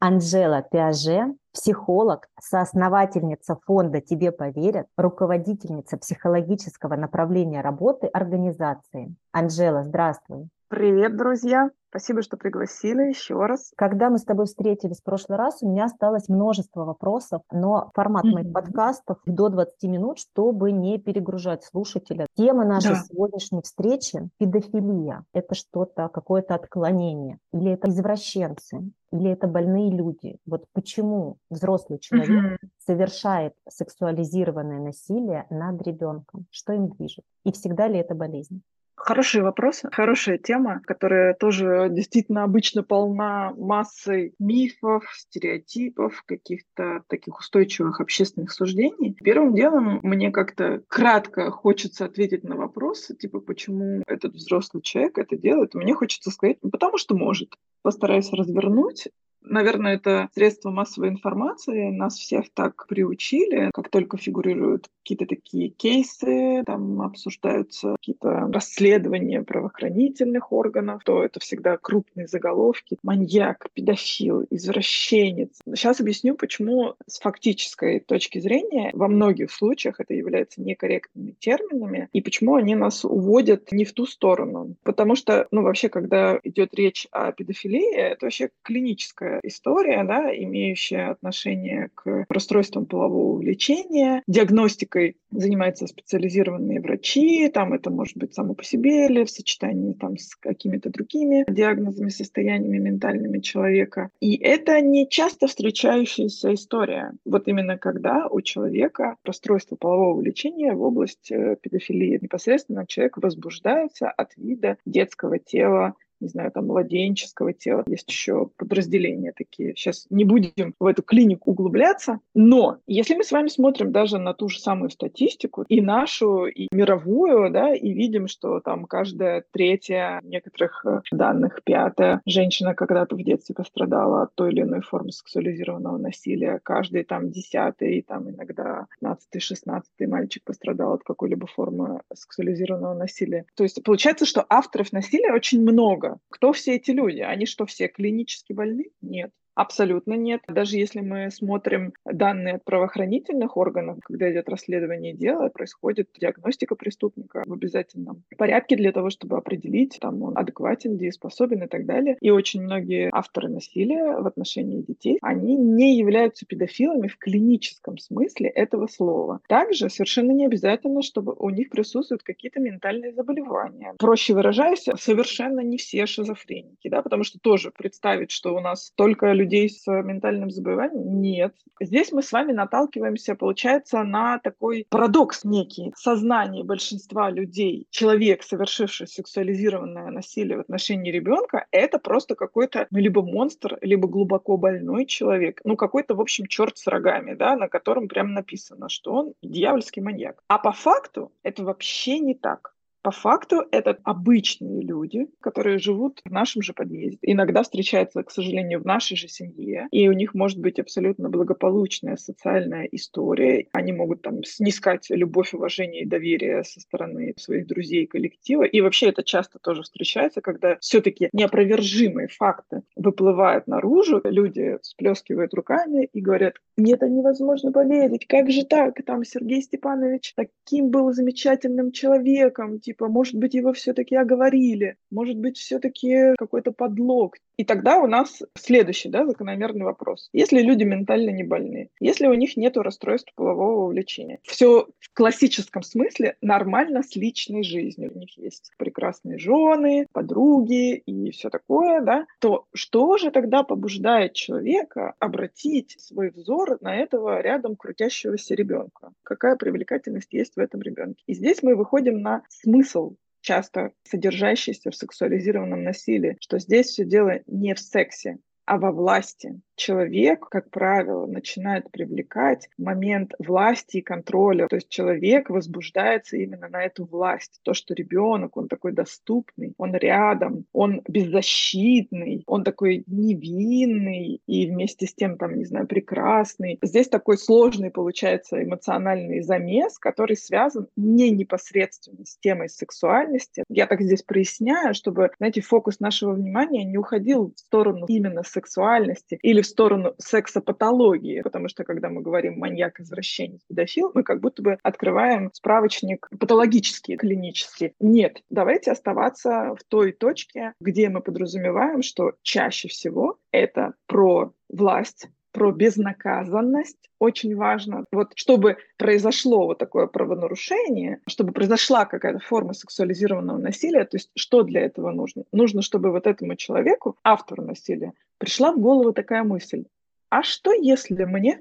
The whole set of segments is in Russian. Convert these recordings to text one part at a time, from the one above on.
Анжела Пиаже, психолог, соосновательница фонда «Тебе поверят», руководительница психологического направления работы организации. Анжела, здравствуй. Привет, друзья! Спасибо, что пригласили еще раз. Когда мы с тобой встретились в прошлый раз, у меня осталось множество вопросов, но формат mm-hmm. моих подкастов до 20 минут, чтобы не перегружать слушателя. Тема нашей да. сегодняшней встречи – педофилия. Это что-то, какое-то отклонение? Или это извращенцы? Или это больные люди? Вот почему взрослый человек mm-hmm. совершает сексуализированное насилие над ребенком? Что им движет? И всегда ли это болезнь? Хорошие вопросы, хорошая тема, которая тоже действительно обычно полна массой мифов, стереотипов, каких-то таких устойчивых общественных суждений. Первым делом мне как-то кратко хочется ответить на вопрос, типа, почему этот взрослый человек это делает. Мне хочется сказать, ну, потому что может. Постараюсь развернуть Наверное, это средства массовой информации. Нас всех так приучили. Как только фигурируют какие-то такие кейсы, там обсуждаются какие-то расследования правоохранительных органов, то это всегда крупные заголовки. Маньяк, педофил, извращенец. Сейчас объясню, почему с фактической точки зрения во многих случаях это является некорректными терминами и почему они нас уводят не в ту сторону. Потому что, ну, вообще, когда идет речь о педофилии, это вообще клиническая история, да, имеющая отношение к расстройствам полового влечения. Диагностикой занимаются специализированные врачи, там это может быть само по себе или в сочетании там с какими-то другими диагнозами, состояниями ментальными человека. И это не часто встречающаяся история. Вот именно когда у человека расстройство полового влечения в область э, педофилии непосредственно человек возбуждается от вида детского тела не знаю, там, младенческого тела. Есть еще подразделения такие. Сейчас не будем в эту клинику углубляться. Но если мы с вами смотрим даже на ту же самую статистику, и нашу, и мировую, да, и видим, что там каждая третья, некоторых э, данных пятая женщина когда-то в детстве пострадала от той или иной формы сексуализированного насилия, каждый там десятый, там иногда 15-16 мальчик пострадал от какой-либо формы сексуализированного насилия. То есть получается, что авторов насилия очень много, много. Кто все эти люди? Они что, все клинически больны? Нет. Абсолютно нет. Даже если мы смотрим данные от правоохранительных органов, когда идет расследование дела, происходит диагностика преступника в обязательном порядке для того, чтобы определить, там он адекватен, дееспособен и так далее. И очень многие авторы насилия в отношении детей, они не являются педофилами в клиническом смысле этого слова. Также совершенно не обязательно, чтобы у них присутствуют какие-то ментальные заболевания. Проще выражаясь, совершенно не все шизофреники, да, потому что тоже представить, что у нас только люди людей с ментальным заболеванием? Нет. Здесь мы с вами наталкиваемся, получается, на такой парадокс некий. Сознание большинства людей, человек, совершивший сексуализированное насилие в отношении ребенка, это просто какой-то ну, либо монстр, либо глубоко больной человек. Ну, какой-то, в общем, черт с рогами, да, на котором прям написано, что он дьявольский маньяк. А по факту это вообще не так. По факту это обычные люди, которые живут в нашем же подъезде. Иногда встречаются, к сожалению, в нашей же семье, и у них может быть абсолютно благополучная социальная история. Они могут там снискать любовь, уважение и доверие со стороны своих друзей, коллектива. И вообще это часто тоже встречается, когда все-таки неопровержимые факты выплывают наружу, люди всплескивают руками и говорят, мне это невозможно поверить, как же так? Там Сергей Степанович таким был замечательным человеком, типа может быть, его все-таки оговорили, может быть, все-таки какой-то подлог. И тогда у нас следующий, да, закономерный вопрос. Если люди ментально не больны, если у них нет расстройств полового влечения, все в классическом смысле нормально с личной жизнью, у них есть прекрасные жены, подруги и все такое, да, то что же тогда побуждает человека обратить свой взор на этого рядом крутящегося ребенка? Какая привлекательность есть в этом ребенке? И здесь мы выходим на смысл смысл часто содержащийся в сексуализированном насилии, что здесь все дело не в сексе, а во власти. Человек, как правило, начинает привлекать момент власти и контроля. То есть человек возбуждается именно на эту власть. То, что ребенок, он такой доступный, он рядом, он беззащитный, он такой невинный и вместе с тем, там, не знаю, прекрасный. Здесь такой сложный получается эмоциональный замес, который связан не непосредственно с темой сексуальности. Я так здесь проясняю, чтобы, знаете, фокус нашего внимания не уходил в сторону именно сексуальности или в сторону сексопатологии, потому что когда мы говорим маньяк, извращенец, педофил, мы как будто бы открываем справочник патологический, клинический. Нет, давайте оставаться в той точке, где мы подразумеваем, что чаще всего это про власть, про безнаказанность очень важно. Вот чтобы произошло вот такое правонарушение, чтобы произошла какая-то форма сексуализированного насилия, то есть что для этого нужно? Нужно, чтобы вот этому человеку, автору насилия, пришла в голову такая мысль. А что, если мне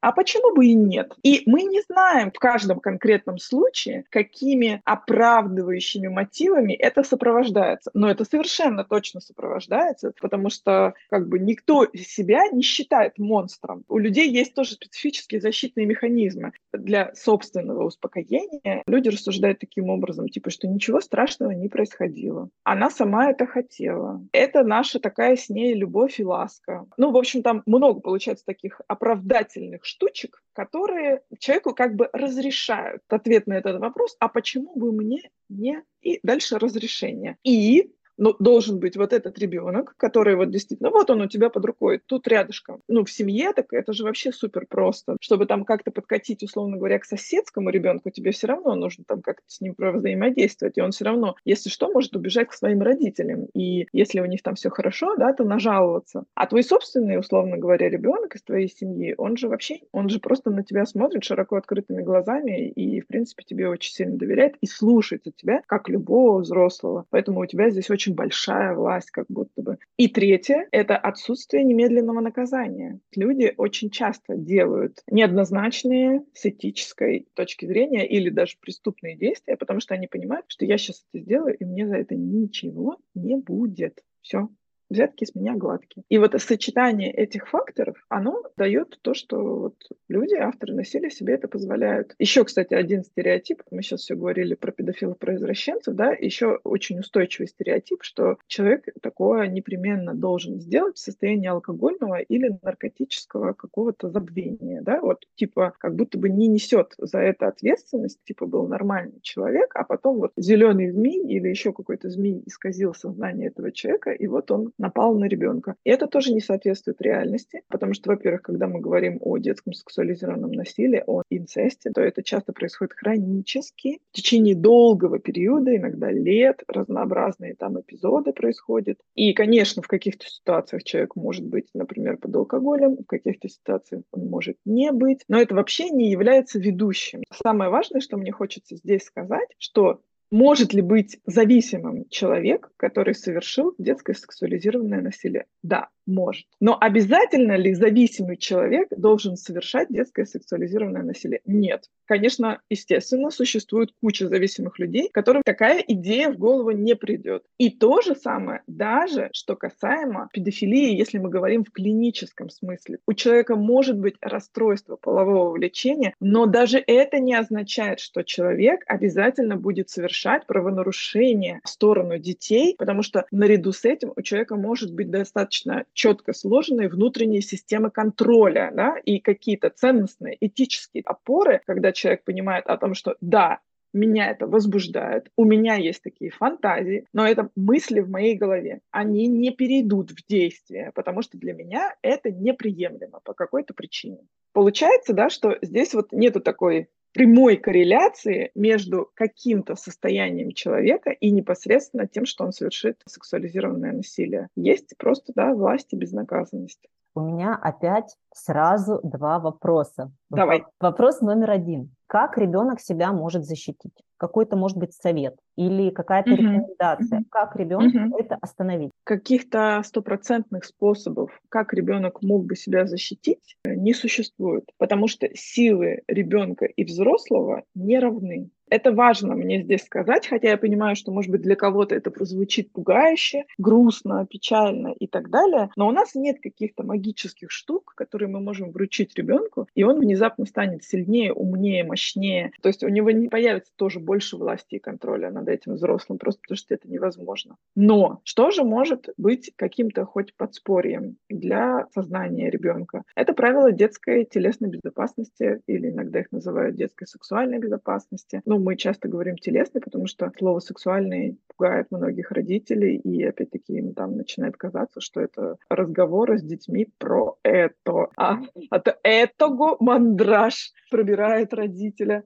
а почему бы и нет? И мы не знаем в каждом конкретном случае, какими оправдывающими мотивами это сопровождается. Но это совершенно точно сопровождается, потому что как бы никто себя не считает монстром. У людей есть тоже специфические защитные механизмы для собственного успокоения. Люди рассуждают таким образом, типа, что ничего страшного не происходило. Она сама это хотела. Это наша такая с ней любовь и ласка. Ну, в общем, там много получается таких оправдательных штучек, которые человеку как бы разрешают ответ на этот вопрос, а почему бы мне не... И дальше разрешение. И но должен быть вот этот ребенок, который вот действительно, вот он у тебя под рукой, тут рядышком. Ну, в семье так это же вообще супер просто. Чтобы там как-то подкатить, условно говоря, к соседскому ребенку, тебе все равно нужно там как-то с ним взаимодействовать. И он все равно, если что, может убежать к своим родителям. И если у них там все хорошо, да, то нажаловаться. А твой собственный, условно говоря, ребенок из твоей семьи, он же вообще, он же просто на тебя смотрит широко открытыми глазами и, в принципе, тебе очень сильно доверяет и слушается тебя, как любого взрослого. Поэтому у тебя здесь очень очень большая власть как будто бы. И третье — это отсутствие немедленного наказания. Люди очень часто делают неоднозначные с этической точки зрения или даже преступные действия, потому что они понимают, что я сейчас это сделаю, и мне за это ничего не будет. Все, взятки с меня гладкие. И вот сочетание этих факторов, оно дает то, что вот люди, авторы насилия себе это позволяют. Еще, кстати, один стереотип, мы сейчас все говорили про педофилов, про извращенцев, да, еще очень устойчивый стереотип, что человек такое непременно должен сделать в состоянии алкогольного или наркотического какого-то забвения, да, вот типа как будто бы не несет за это ответственность, типа был нормальный человек, а потом вот зеленый змей или еще какой-то змей исказил сознание этого человека, и вот он напал на ребенка. И это тоже не соответствует реальности, потому что, во-первых, когда мы говорим о детском сексуализированном насилии, о инцесте, то это часто происходит хронически, в течение долгого периода, иногда лет, разнообразные там эпизоды происходят. И, конечно, в каких-то ситуациях человек может быть, например, под алкоголем, в каких-то ситуациях он может не быть, но это вообще не является ведущим. Самое важное, что мне хочется здесь сказать, что может ли быть зависимым человек, который совершил детское сексуализированное насилие? Да, может. Но обязательно ли зависимый человек должен совершать детское сексуализированное насилие? Нет. Конечно, естественно, существует куча зависимых людей, которым такая идея в голову не придет. И то же самое даже, что касаемо педофилии, если мы говорим в клиническом смысле. У человека может быть расстройство полового влечения, но даже это не означает, что человек обязательно будет совершать правонарушение в сторону детей, потому что наряду с этим у человека может быть достаточно четко сложенные внутренние системы контроля да, и какие-то ценностные, этические опоры, когда человек понимает о том, что да, меня это возбуждает, у меня есть такие фантазии, но это мысли в моей голове. Они не перейдут в действие, потому что для меня это неприемлемо по какой-то причине. Получается, да, что здесь вот нету такой прямой корреляции между каким-то состоянием человека и непосредственно тем, что он совершит сексуализированное насилие. Есть просто, да, власть и безнаказанность. У меня опять сразу два вопроса. Давай. Вопрос номер один. Как ребенок себя может защитить? Какой-то, может быть, совет или какая-то угу. рекомендация? Как ребенок угу. это остановить? Каких-то стопроцентных способов, как ребенок мог бы себя защитить, не существует, потому что силы ребенка и взрослого не равны. Это важно мне здесь сказать, хотя я понимаю, что, может быть, для кого-то это прозвучит пугающе, грустно, печально и так далее, но у нас нет каких-то магических штук, которые мы можем вручить ребенку, и он внезапно станет сильнее, умнее, мощнее. То есть у него не появится тоже больше власти и контроля над этим взрослым, просто потому что это невозможно. Но что же может быть каким-то хоть подспорьем для сознания ребенка? Это правило детской телесной безопасности, или иногда их называют детской сексуальной безопасности. Ну, мы часто говорим телесный, потому что слово сексуальный пугает многих родителей, и опять-таки им там начинает казаться, что это разговоры с детьми про это. А от этого мандраж пробирает родителя.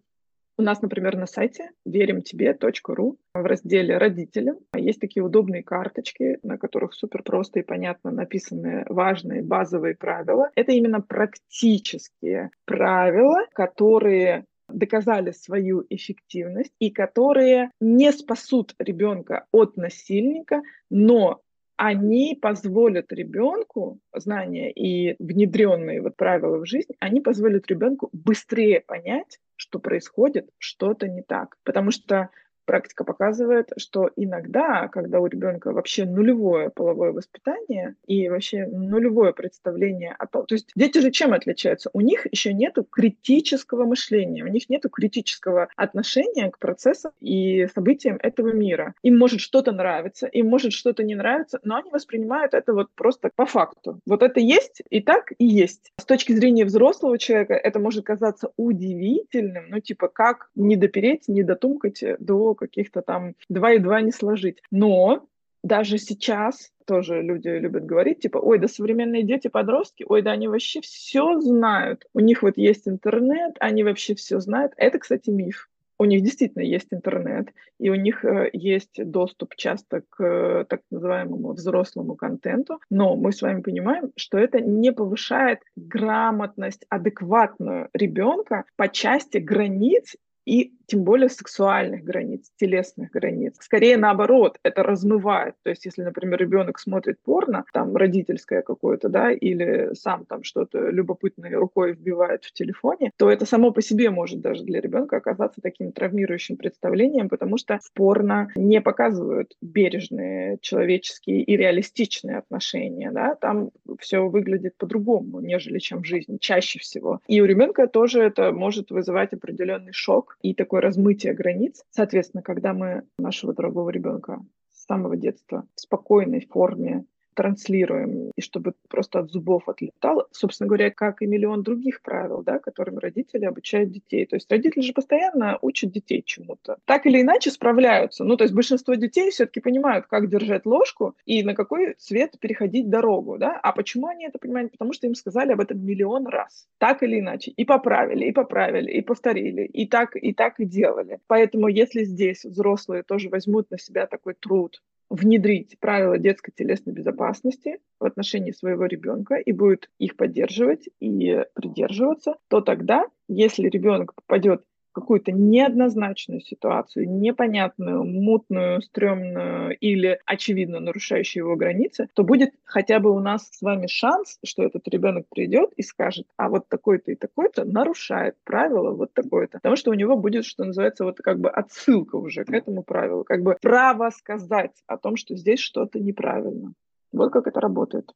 У нас, например, на сайте веримтебе.ру в разделе «Родителям» есть такие удобные карточки, на которых супер просто и понятно написаны важные базовые правила. Это именно практические правила, которые доказали свою эффективность и которые не спасут ребенка от насильника, но они позволят ребенку, знания и внедренные вот правила в жизнь, они позволят ребенку быстрее понять, что происходит что-то не так. Потому что практика показывает, что иногда, когда у ребенка вообще нулевое половое воспитание и вообще нулевое представление о том, то есть дети же чем отличаются? У них еще нет критического мышления, у них нет критического отношения к процессам и событиям этого мира. Им может что-то нравиться, им может что-то не нравиться, но они воспринимают это вот просто по факту. Вот это есть и так и есть. С точки зрения взрослого человека это может казаться удивительным, ну типа как не допереть, не дотумкать до каких-то там два и два не сложить. Но даже сейчас тоже люди любят говорить, типа, ой, да современные дети, подростки, ой, да они вообще все знают. У них вот есть интернет, они вообще все знают. Это, кстати, миф. У них действительно есть интернет, и у них э, есть доступ часто к э, так называемому взрослому контенту, но мы с вами понимаем, что это не повышает грамотность адекватную ребенка по части границ и тем более сексуальных границ, телесных границ. Скорее наоборот, это размывает. То есть, если, например, ребенок смотрит порно, там родительское какое-то, да, или сам там что-то любопытной рукой вбивает в телефоне, то это само по себе может даже для ребенка оказаться таким травмирующим представлением, потому что в порно не показывают бережные, человеческие и реалистичные отношения, да, там все выглядит по-другому, нежели чем в жизни, чаще всего. И у ребенка тоже это может вызывать определенный шок и такой размытие границ. Соответственно, когда мы нашего дорогого ребенка с самого детства в спокойной форме транслируем, и чтобы просто от зубов отлетало, собственно говоря, как и миллион других правил, да, которыми родители обучают детей. То есть родители же постоянно учат детей чему-то. Так или иначе справляются. Ну, то есть большинство детей все-таки понимают, как держать ложку и на какой цвет переходить дорогу, да. А почему они это понимают? Потому что им сказали об этом миллион раз. Так или иначе. И поправили, и поправили, и повторили. И так, и так и делали. Поэтому если здесь взрослые тоже возьмут на себя такой труд, внедрить правила детской телесной безопасности в отношении своего ребенка и будет их поддерживать и придерживаться, то тогда, если ребенок попадет какую-то неоднозначную ситуацию, непонятную, мутную, стрёмную или очевидно нарушающую его границы, то будет хотя бы у нас с вами шанс, что этот ребенок придет и скажет, а вот такой-то и такой-то нарушает правила вот такое-то. Потому что у него будет, что называется, вот как бы отсылка уже к этому правилу, как бы право сказать о том, что здесь что-то неправильно. Вот как это работает.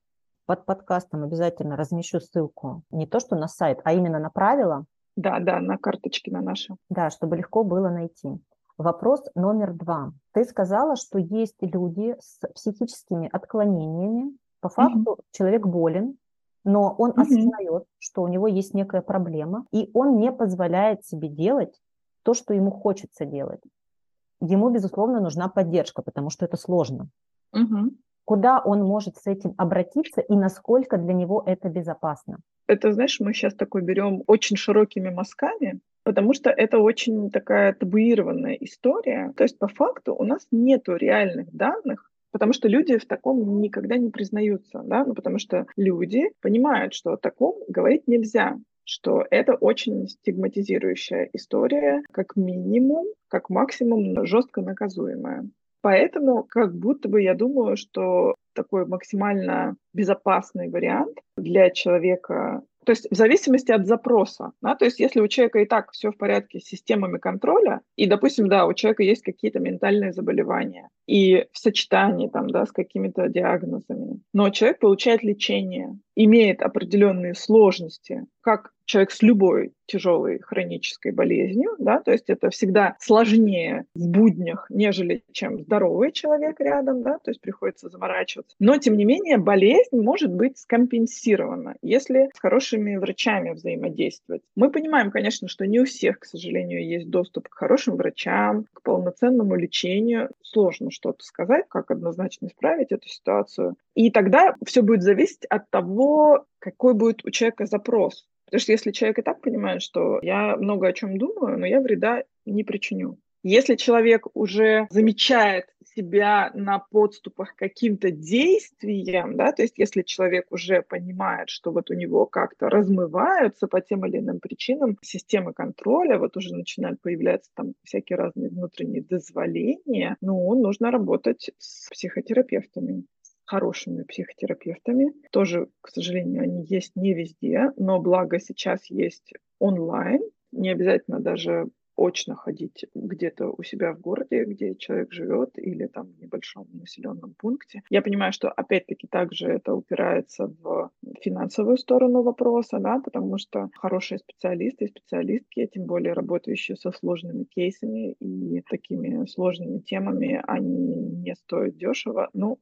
Под подкастом обязательно размещу ссылку не то, что на сайт, а именно на правила, да, да, на карточке на наши. Да, чтобы легко было найти. Вопрос номер два. Ты сказала, что есть люди с психическими отклонениями. По факту mm человек болен, но он mm осознает, что у него есть некая проблема, и он не позволяет себе делать то, что ему хочется делать. Ему, безусловно, нужна поддержка, потому что это сложно. mm Куда он может с этим обратиться и насколько для него это безопасно? Это, знаешь, мы сейчас такой берем очень широкими мазками, потому что это очень такая табуированная история. То есть по факту у нас нету реальных данных, потому что люди в таком никогда не признаются, да, ну, потому что люди понимают, что о таком говорить нельзя, что это очень стигматизирующая история, как минимум, как максимум жестко наказуемая. Поэтому как будто бы я думаю, что такой максимально безопасный вариант для человека То есть в зависимости от запроса. Да? То есть если у человека и так все в порядке с системами контроля, и, допустим, да, у человека есть какие-то ментальные заболевания, и в сочетании там, да, с какими-то диагнозами, но человек получает лечение, имеет определенные сложности, как человек с любой тяжелой хронической болезнью, да, то есть это всегда сложнее в буднях, нежели чем здоровый человек рядом, да, то есть приходится заморачиваться. Но, тем не менее, болезнь может быть скомпенсирована, если с хорошими врачами взаимодействовать. Мы понимаем, конечно, что не у всех, к сожалению, есть доступ к хорошим врачам, к полноценному лечению. Сложно что-то сказать, как однозначно исправить эту ситуацию. И тогда все будет зависеть от того, какой будет у человека запрос. Потому что если человек и так понимает, что я много о чем думаю, но я вреда не причиню. Если человек уже замечает себя на подступах к каким-то действиям, да, то есть если человек уже понимает, что вот у него как-то размываются по тем или иным причинам системы контроля, вот уже начинают появляться там всякие разные внутренние дозволения, ну, нужно работать с психотерапевтами хорошими психотерапевтами. Тоже, к сожалению, они есть не везде, но благо сейчас есть онлайн. Не обязательно даже очно ходить где-то у себя в городе, где человек живет, или там в небольшом населенном пункте. Я понимаю, что опять-таки также это упирается в финансовую сторону вопроса, да, потому что хорошие специалисты и специалистки, тем более работающие со сложными кейсами и такими сложными темами, они не стоят дешево. Ну,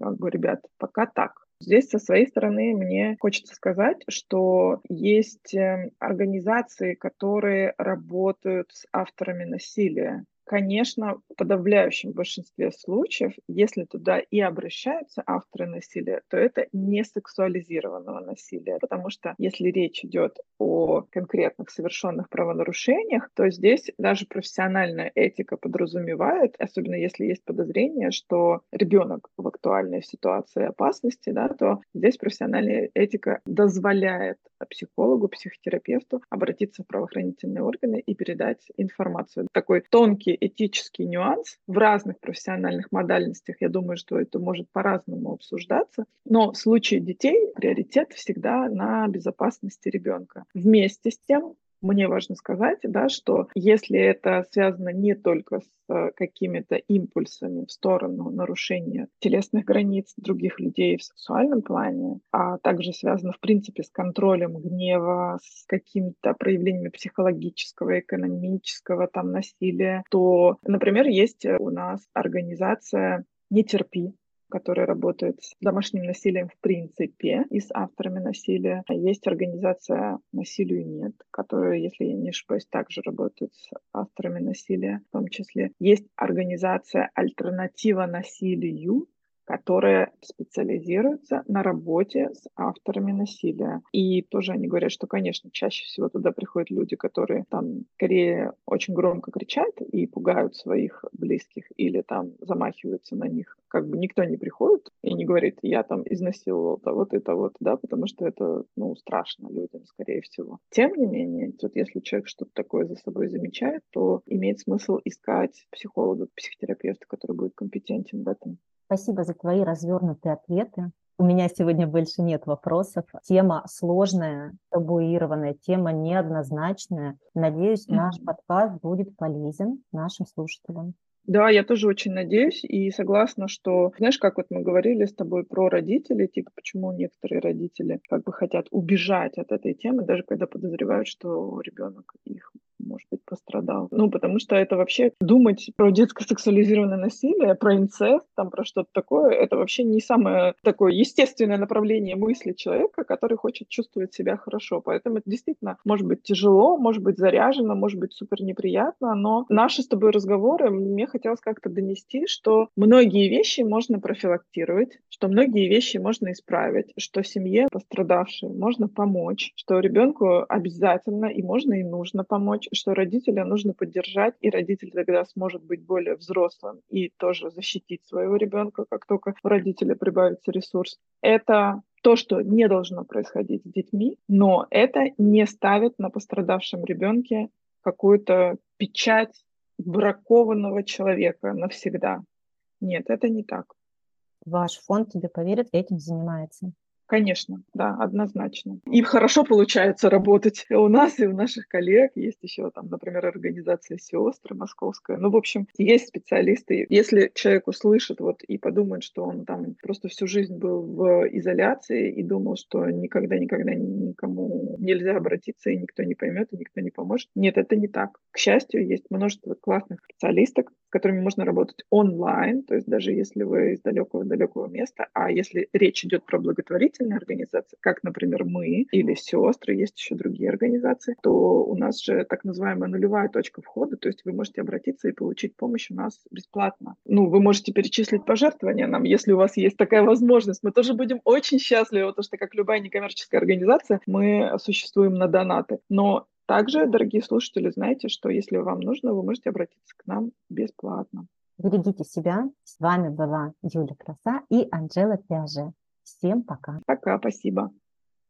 как бы, ребят, пока так. Здесь со своей стороны мне хочется сказать, что есть эм, организации, которые работают с авторами насилия. Конечно, в подавляющем большинстве случаев, если туда и обращаются авторы насилия, то это не сексуализированного насилия, потому что если речь идет о конкретных совершенных правонарушениях, то здесь даже профессиональная этика подразумевает, особенно если есть подозрение, что ребенок в актуальной ситуации опасности, да, то здесь профессиональная этика дозволяет психологу, психотерапевту обратиться в правоохранительные органы и передать информацию. Такой тонкий этический нюанс в разных профессиональных модальностях. Я думаю, что это может по-разному обсуждаться. Но в случае детей приоритет всегда на безопасности ребенка. Вместе с тем мне важно сказать, да, что если это связано не только с э, какими-то импульсами в сторону нарушения телесных границ других людей в сексуальном плане, а также связано, в принципе, с контролем гнева, с какими-то проявлениями психологического, экономического там насилия, то, например, есть у нас организация «Не терпи», которые работают с домашним насилием в принципе и с авторами насилия. Есть организация «Насилию нет», которая, если я не ошибаюсь, также работает с авторами насилия в том числе. Есть организация «Альтернатива насилию», которая специализируется на работе с авторами насилия. И тоже они говорят, что, конечно, чаще всего туда приходят люди, которые там скорее очень громко кричат и пугают своих близких или там замахиваются на них. Как бы никто не приходит и не говорит, я там изнасиловал того-то и того-то, да, потому что это, ну, страшно людям, скорее всего. Тем не менее, вот если человек что-то такое за собой замечает, то имеет смысл искать психолога, психотерапевта, который будет компетентен в этом. Спасибо за твои развернутые ответы. У меня сегодня больше нет вопросов. Тема сложная, табуированная, тема неоднозначная. Надеюсь, наш подкаст будет полезен нашим слушателям. Да, я тоже очень надеюсь и согласна, что, знаешь, как вот мы говорили с тобой про родителей, типа, почему некоторые родители как бы хотят убежать от этой темы, даже когда подозревают, что ребенок их может быть, пострадал. Ну, потому что это вообще думать про детско-сексуализированное насилие, про инцест, там, про что-то такое, это вообще не самое такое естественное направление мысли человека, который хочет чувствовать себя хорошо. Поэтому это действительно может быть тяжело, может быть заряжено, может быть супер неприятно, но наши с тобой разговоры, мне хотелось как-то донести, что многие вещи можно профилактировать, что многие вещи можно исправить, что семье пострадавшей можно помочь, что ребенку обязательно и можно и нужно помочь, что родителя нужно поддержать, и родитель тогда сможет быть более взрослым и тоже защитить своего ребенка, как только у родителя прибавится ресурс. Это то, что не должно происходить с детьми, но это не ставит на пострадавшем ребенке какую-то печать бракованного человека навсегда. Нет, это не так. Ваш фонд тебе поверит, этим занимается. Конечно, да, однозначно. И хорошо получается работать у нас и у наших коллег. Есть еще там, например, организация «Сестры» московская. Ну, в общем, есть специалисты. Если человек услышит вот и подумает, что он там просто всю жизнь был в изоляции и думал, что никогда-никогда никому нельзя обратиться, и никто не поймет, и никто не поможет. Нет, это не так. К счастью, есть множество классных специалисток, которыми можно работать онлайн, то есть даже если вы из далекого-далекого места, а если речь идет про благотворительные организации, как, например, мы или сестры, есть еще другие организации, то у нас же так называемая нулевая точка входа, то есть вы можете обратиться и получить помощь у нас бесплатно. Ну, вы можете перечислить пожертвования нам, если у вас есть такая возможность. Мы тоже будем очень счастливы, потому что, как любая некоммерческая организация, мы существуем на донаты. Но также, дорогие слушатели, знаете, что если вам нужно, вы можете обратиться к нам бесплатно. Берегите себя. С вами была Юля Краса и Анжела Пяже. Всем пока. Пока, спасибо.